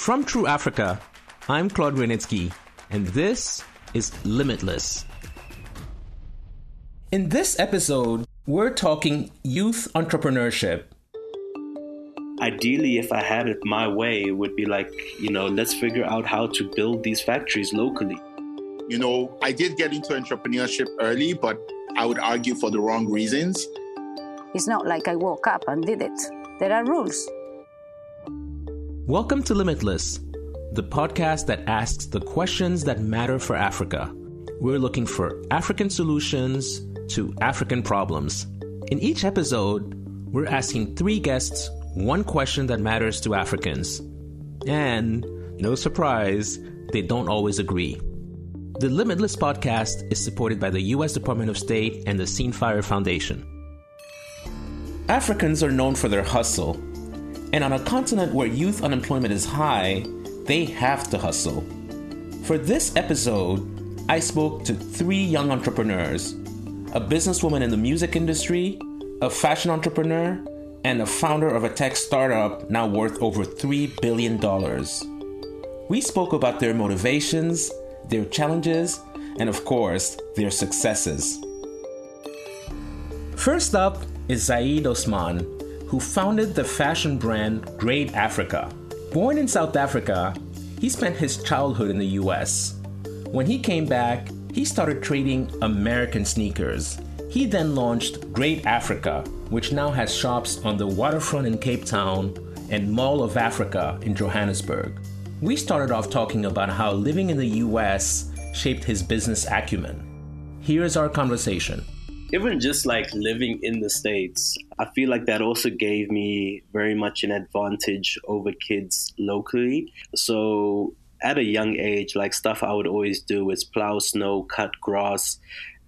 From True Africa, I'm Claude Grunitzky, and this is Limitless. In this episode, we're talking youth entrepreneurship. Ideally, if I had it my way, it would be like, you know, let's figure out how to build these factories locally. You know, I did get into entrepreneurship early, but I would argue for the wrong reasons. It's not like I woke up and did it. There are rules. Welcome to Limitless, the podcast that asks the questions that matter for Africa. We're looking for African solutions to African problems. In each episode, we're asking three guests one question that matters to Africans. And, no surprise, they don't always agree. The Limitless podcast is supported by the U.S. Department of State and the Scene Fire Foundation. Africans are known for their hustle, and on a continent where youth unemployment is high, they have to hustle. For this episode, I spoke to three young entrepreneurs a businesswoman in the music industry, a fashion entrepreneur, and a founder of a tech startup now worth over $3 billion. We spoke about their motivations, their challenges, and of course, their successes. First up, is Zaid Osman, who founded the fashion brand Grade Africa. Born in South Africa, he spent his childhood in the US. When he came back, he started trading American sneakers. He then launched Grade Africa, which now has shops on the waterfront in Cape Town and Mall of Africa in Johannesburg. We started off talking about how living in the US shaped his business acumen. Here's our conversation even just like living in the states i feel like that also gave me very much an advantage over kids locally so at a young age like stuff i would always do is plow snow cut grass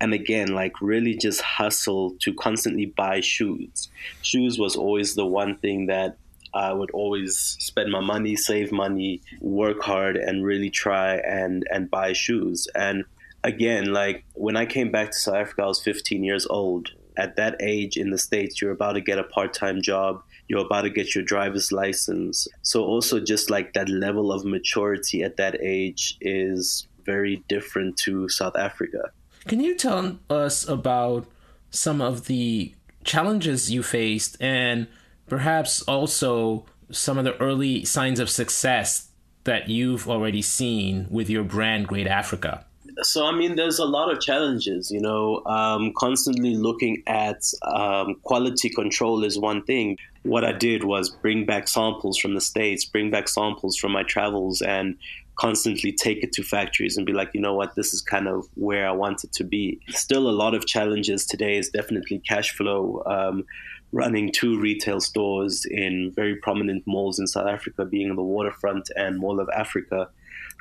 and again like really just hustle to constantly buy shoes shoes was always the one thing that I would always spend my money, save money, work hard, and really try and and buy shoes. And again, like when I came back to South Africa, I was 15 years old. At that age in the States, you're about to get a part time job, you're about to get your driver's license. So, also, just like that level of maturity at that age is very different to South Africa. Can you tell us about some of the challenges you faced and perhaps also some of the early signs of success that you've already seen with your brand, Grade Africa? So I mean, there's a lot of challenges. You know, um, constantly looking at um, quality control is one thing. What I did was bring back samples from the states, bring back samples from my travels, and constantly take it to factories and be like, you know what, this is kind of where I want it to be. Still, a lot of challenges today is definitely cash flow. Um, running two retail stores in very prominent malls in South Africa, being the Waterfront and Mall of Africa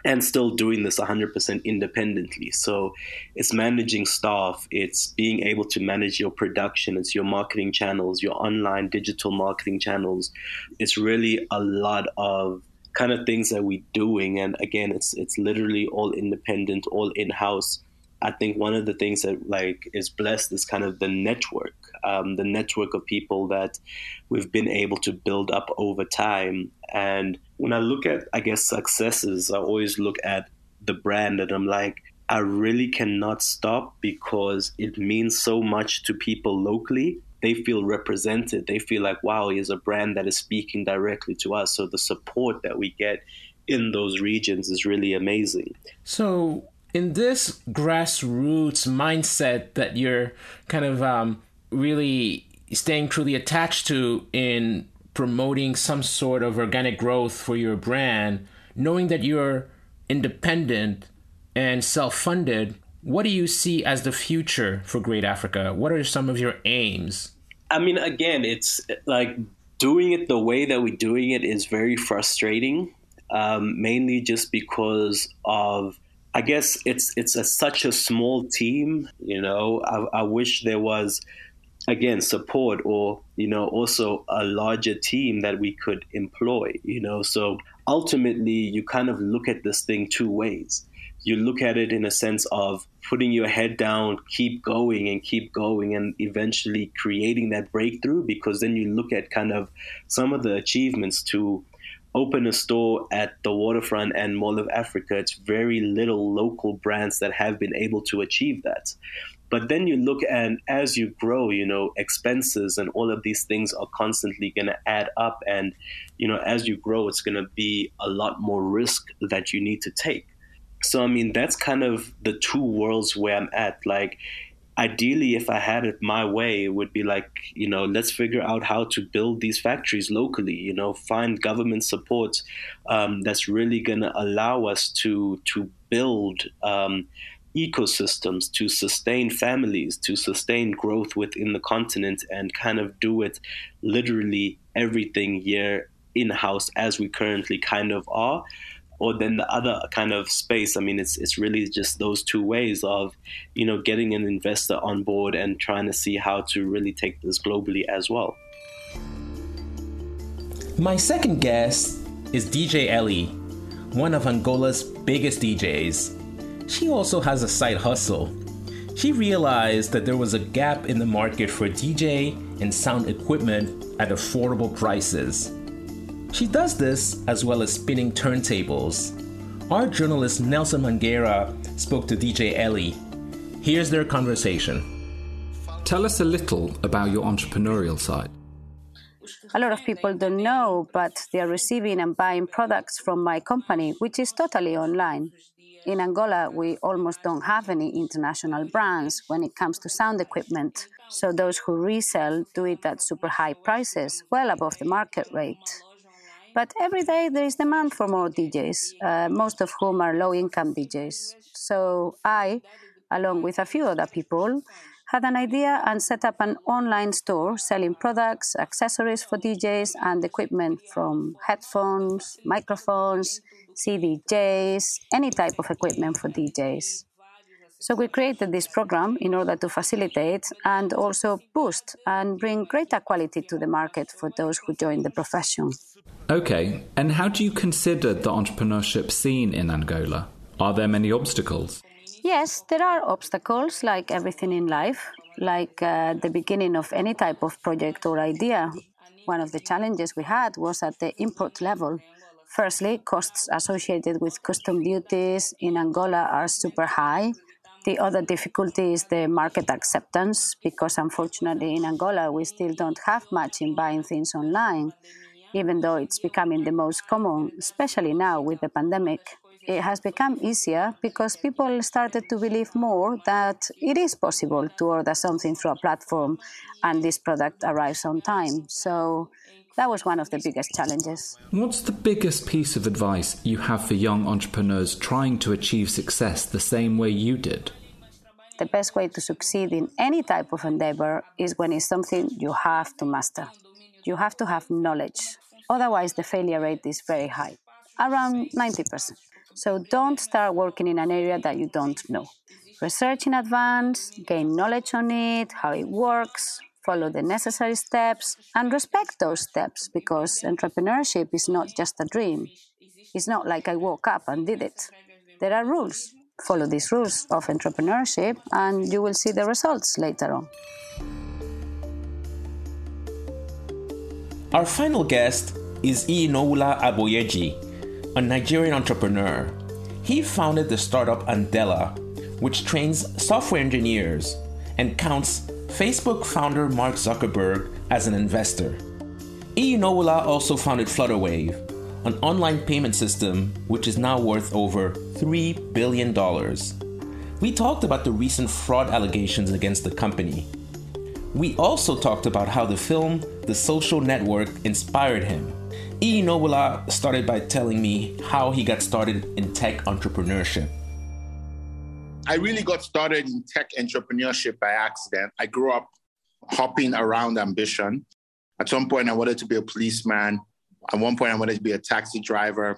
and still doing this 100% independently. So it's managing staff, it's being able to manage your production, it's your marketing channels, your online digital marketing channels. It's really a lot of kind of things that we're doing and again it's it's literally all independent, all in-house. I think one of the things that like is blessed is kind of the network, um, the network of people that we've been able to build up over time. And when I look at, I guess, successes, I always look at the brand and I'm like, I really cannot stop because it means so much to people locally. They feel represented. They feel like, wow, here's a brand that is speaking directly to us. So the support that we get in those regions is really amazing. So, in this grassroots mindset that you're kind of um, really staying truly attached to in promoting some sort of organic growth for your brand, knowing that you're independent and self funded, what do you see as the future for Grade Africa? What are some of your aims? I mean, again, it's like doing it the way that we're doing it is very frustrating, um, mainly just because of I guess it's it's a, such a small team. You know, I, I wish there was again support or you know also a larger team that we could employ. You know, so ultimately you kind of look at this thing two ways. You look at it in a sense of putting your head down, keep going and keep going, and eventually creating that breakthrough. Because then you look at kind of some of the achievements to open a store at the waterfront and Mall of Africa, it's very little local brands that have been able to achieve that. But then you look at as you grow, you know, expenses and all of these things are constantly going to add up. And, you know, as you grow, it's going to be a lot more risk that you need to take. So, I mean, that's kind of the two worlds where I'm at. Like, ideally, if I had it my way, it would be like, you know, let's figure out how to build these factories locally. You know, find government support um, that's really going to allow us to to build um, ecosystems, to sustain families, to sustain growth within the continent, and kind of do it literally everything here in house as we currently kind of are. Or then the other kind of space i mean it's it's really just those two ways of you know getting an investor on board and trying to see how to really take this globally as well. My second guest is dj Elly one of angola's biggest djs she also has a side hustle she realized that there was a gap in the market for dj and sound equipment at affordable prices she does this as well as spinning turntables. Our journalist Nelson Manguera spoke to DJ Elly. Here's their conversation. Tell us a little about your entrepreneurial side. A lot of people don't know, but they are receiving and buying products from my company, which is totally online. In Angola, we almost don't have any international brands when it comes to sound equipment. So those who resell do it at super high prices, well above the market rate. But every day there is demand for more DJs, uh, most of whom are low income DJs. So I, along with a few other people, had an idea and set up an online store selling products, accessories for DJs, and equipment from headphones, microphones, CDJs, any type of equipment for DJs. So we created this program in order to facilitate and also boost and bring greater quality to the market for those who join the profession. Okay, and how do you consider the entrepreneurship scene in Angola? Are there many obstacles? Yes, there are obstacles like everything in life, like uh, the beginning of any type of project or idea. One of the challenges we had was at the import level. Firstly, costs associated with custom duties in Angola are super high. The other difficulty is the market acceptance, because unfortunately in Angola we still don't have much in buying things online even though it's becoming the most common, especially now with the pandemic. It has become easier because people started to believe more that it is possible to order something through a platform and this product arrives on time. So that was one of the biggest challenges. What's the biggest piece of advice you have for young entrepreneurs trying to achieve success the same way you did? The best way to succeed in any type of endeavor is when it's something you have to master you have to have knowledge. Otherwise, the failure rate is very high, around 90%. So don't start working in an area that you don't know. Research in advance, gain knowledge on it, how it works, follow the necessary steps, and respect those steps because entrepreneurship is not just a dream. It's not like I woke up and did it. There are rules. Follow these rules of entrepreneurship, and you will see the results later on. Our final guest is Iyinoluwa Aboyeji, a Nigerian entrepreneur. He founded the startup Andela, which trains software engineers and counts Facebook founder Mark Zuckerberg as an investor. Iyinoluwa also founded Flutterwave, an online payment system which is now worth over $3 billion. We talked about the recent fraud allegations against the company we also talked about how the film The Social Network inspired him. Iyinoluwa started by telling me how he got started in tech entrepreneurship. I really got started in tech entrepreneurship by accident. I grew up hopping around ambition. At some point, I wanted to be a policeman. At one point, I wanted to be a taxi driver.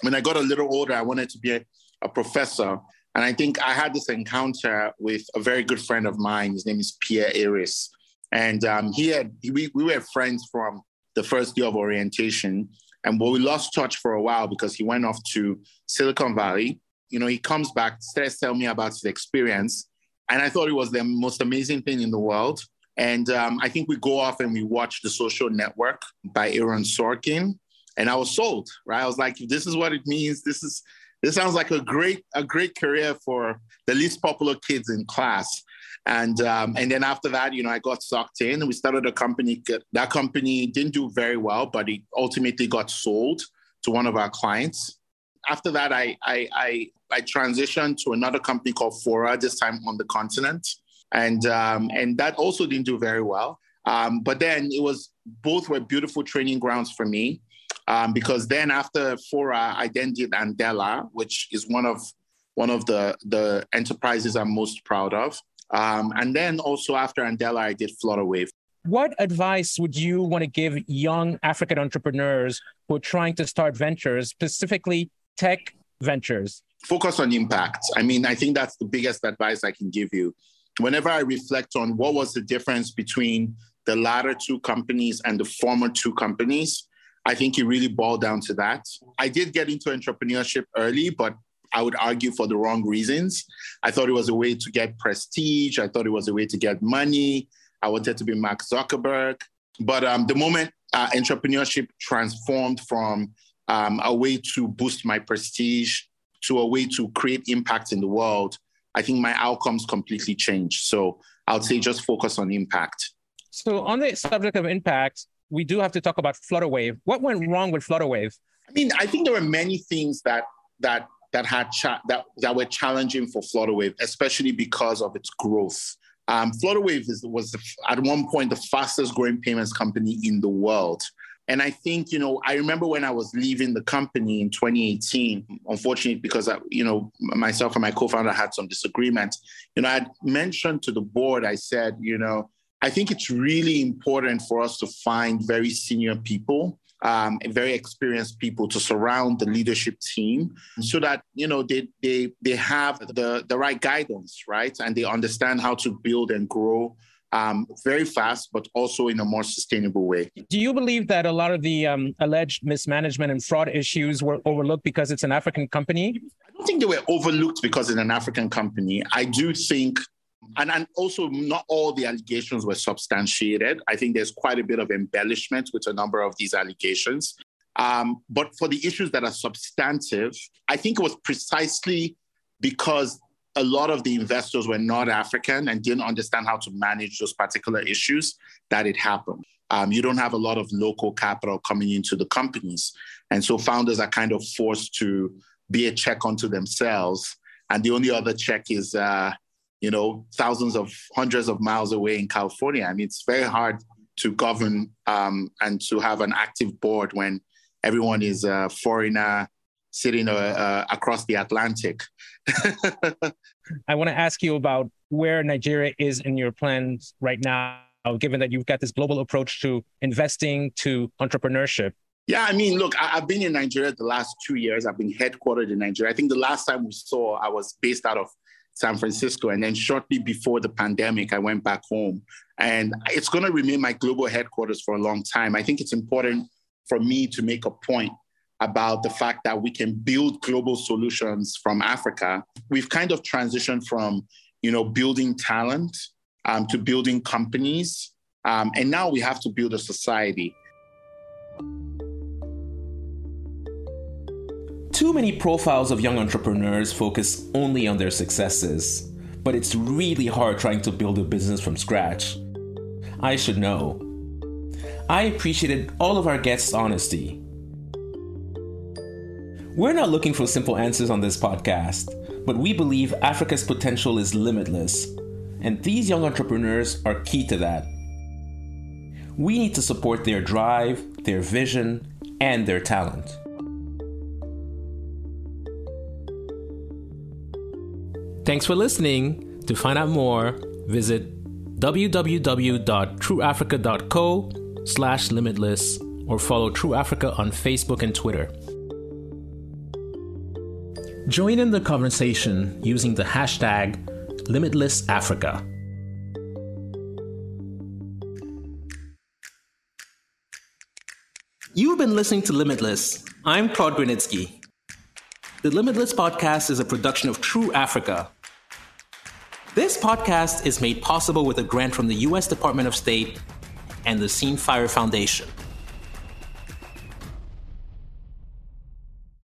When I got a little older, I wanted to be a, a professor. And I think I had this encounter with a very good friend of mine. His name is Pierre Aris. And um, he had, we, we were friends from the first day of orientation. And we lost touch for a while because he went off to Silicon Valley. You know, he comes back, starts telling me about his experience. And I thought it was the most amazing thing in the world. And um, I think we go off and we watch The Social Network by Aaron Sorkin. and I was sold. Right, I was like, this is what it means, this is this sounds like a great a great career for the least popular kids in class. And um, and then after that, you know, I got sucked in. We started a company. That company didn't do very well, but it ultimately got sold to one of our clients. After that, I I I, I transitioned to another company called Fora, this time on the continent, and um, and that also didn't do very well. Um, but then it was both were beautiful training grounds for me um, because then after Fora, I then did Andela, which is one of one of the the enterprises I'm most proud of. Um, and then also after Andela, I did Flutterwave. What advice would you want to give young African entrepreneurs who are trying to start ventures, specifically tech ventures? Focus on impact. I mean, I think that's the biggest advice I can give you. Whenever I reflect on what was the difference between the latter two companies and the former two companies, I think it really boiled down to that. I did get into entrepreneurship early, but I would argue for the wrong reasons. I thought it was a way to get prestige. I thought it was a way to get money. I wanted to be Mark Zuckerberg. But um, the moment uh, entrepreneurship transformed from um, a way to boost my prestige to a way to create impact in the world, I think my outcomes completely changed. So I would say just focus on impact. So, on the subject of impact, we do have to talk about Flutterwave. What went wrong with Flutterwave? I mean, I think there were many things that that that had cha- that that were challenging for Flutterwave, especially because of its growth. Um, Flutterwave is, was the, at one point the fastest growing payments company in the world. And I think, you know, I remember when I was leaving the company in 2018, unfortunately, because, I, you know, myself and my co founder had some disagreements. You know, I mentioned to the board, I said, you know, I think it's really important for us to find very senior people um, very experienced people to surround the leadership team so that you know they they they have the the right guidance right and they understand how to build and grow um, very fast, but also in a more sustainable way. Do you believe that a lot of the um, alleged mismanagement and fraud issues were overlooked because it's an African company? I don't think they were overlooked because it's an African company. I do think and, and also, not all the allegations were substantiated. I think there's quite a bit of embellishment with a number of these allegations. Um, but for the issues that are substantive, I think it was precisely because a lot of the investors were not African and didn't understand how to manage those particular issues that it happened. Um, you don't have a lot of local capital coming into the companies. And so founders are kind of forced to be a check onto themselves. And the only other check is uh, you know, thousands of hundreds of miles away in California. I mean, it's very hard to govern um, and to have an active board when everyone is a foreigner sitting uh, uh, across the Atlantic. I want to ask you about where Nigeria is in your plans right now, given that you've got this global approach to investing, to entrepreneurship. Yeah, I mean, look, I, have been in Nigeria the last two years. I've been headquartered in Nigeria. I think the last time we saw, I was based out of San Francisco. And then shortly before the pandemic, I went back home. And it's going to remain my global headquarters for a long time. I think it's important for me to make a point about the fact that we can build global solutions from Africa. We've kind of transitioned from, you know, building talent um, to building companies. Um, and now we have to build a society. Too many profiles of young entrepreneurs focus only on their successes, but it's really hard trying to build a business from scratch. I should know. I appreciated all of our guests' honesty. We're not looking for simple answers on this podcast, but we believe Africa's potential is limitless, and these young entrepreneurs are key to that. We need to support their drive, their vision, and their talent. Thanks for listening. To find out more, visit www.trueafrica.co slash limitless or follow True Africa on Facebook and Twitter. Join in the conversation using the hashtag LimitlessAfrica. You've been listening to Limitless. I'm Claude Grunitzky. The Limitless podcast is a production of True Africa this podcast is made possible with a grant from the U.S. Department of State and the Scene Fire Foundation.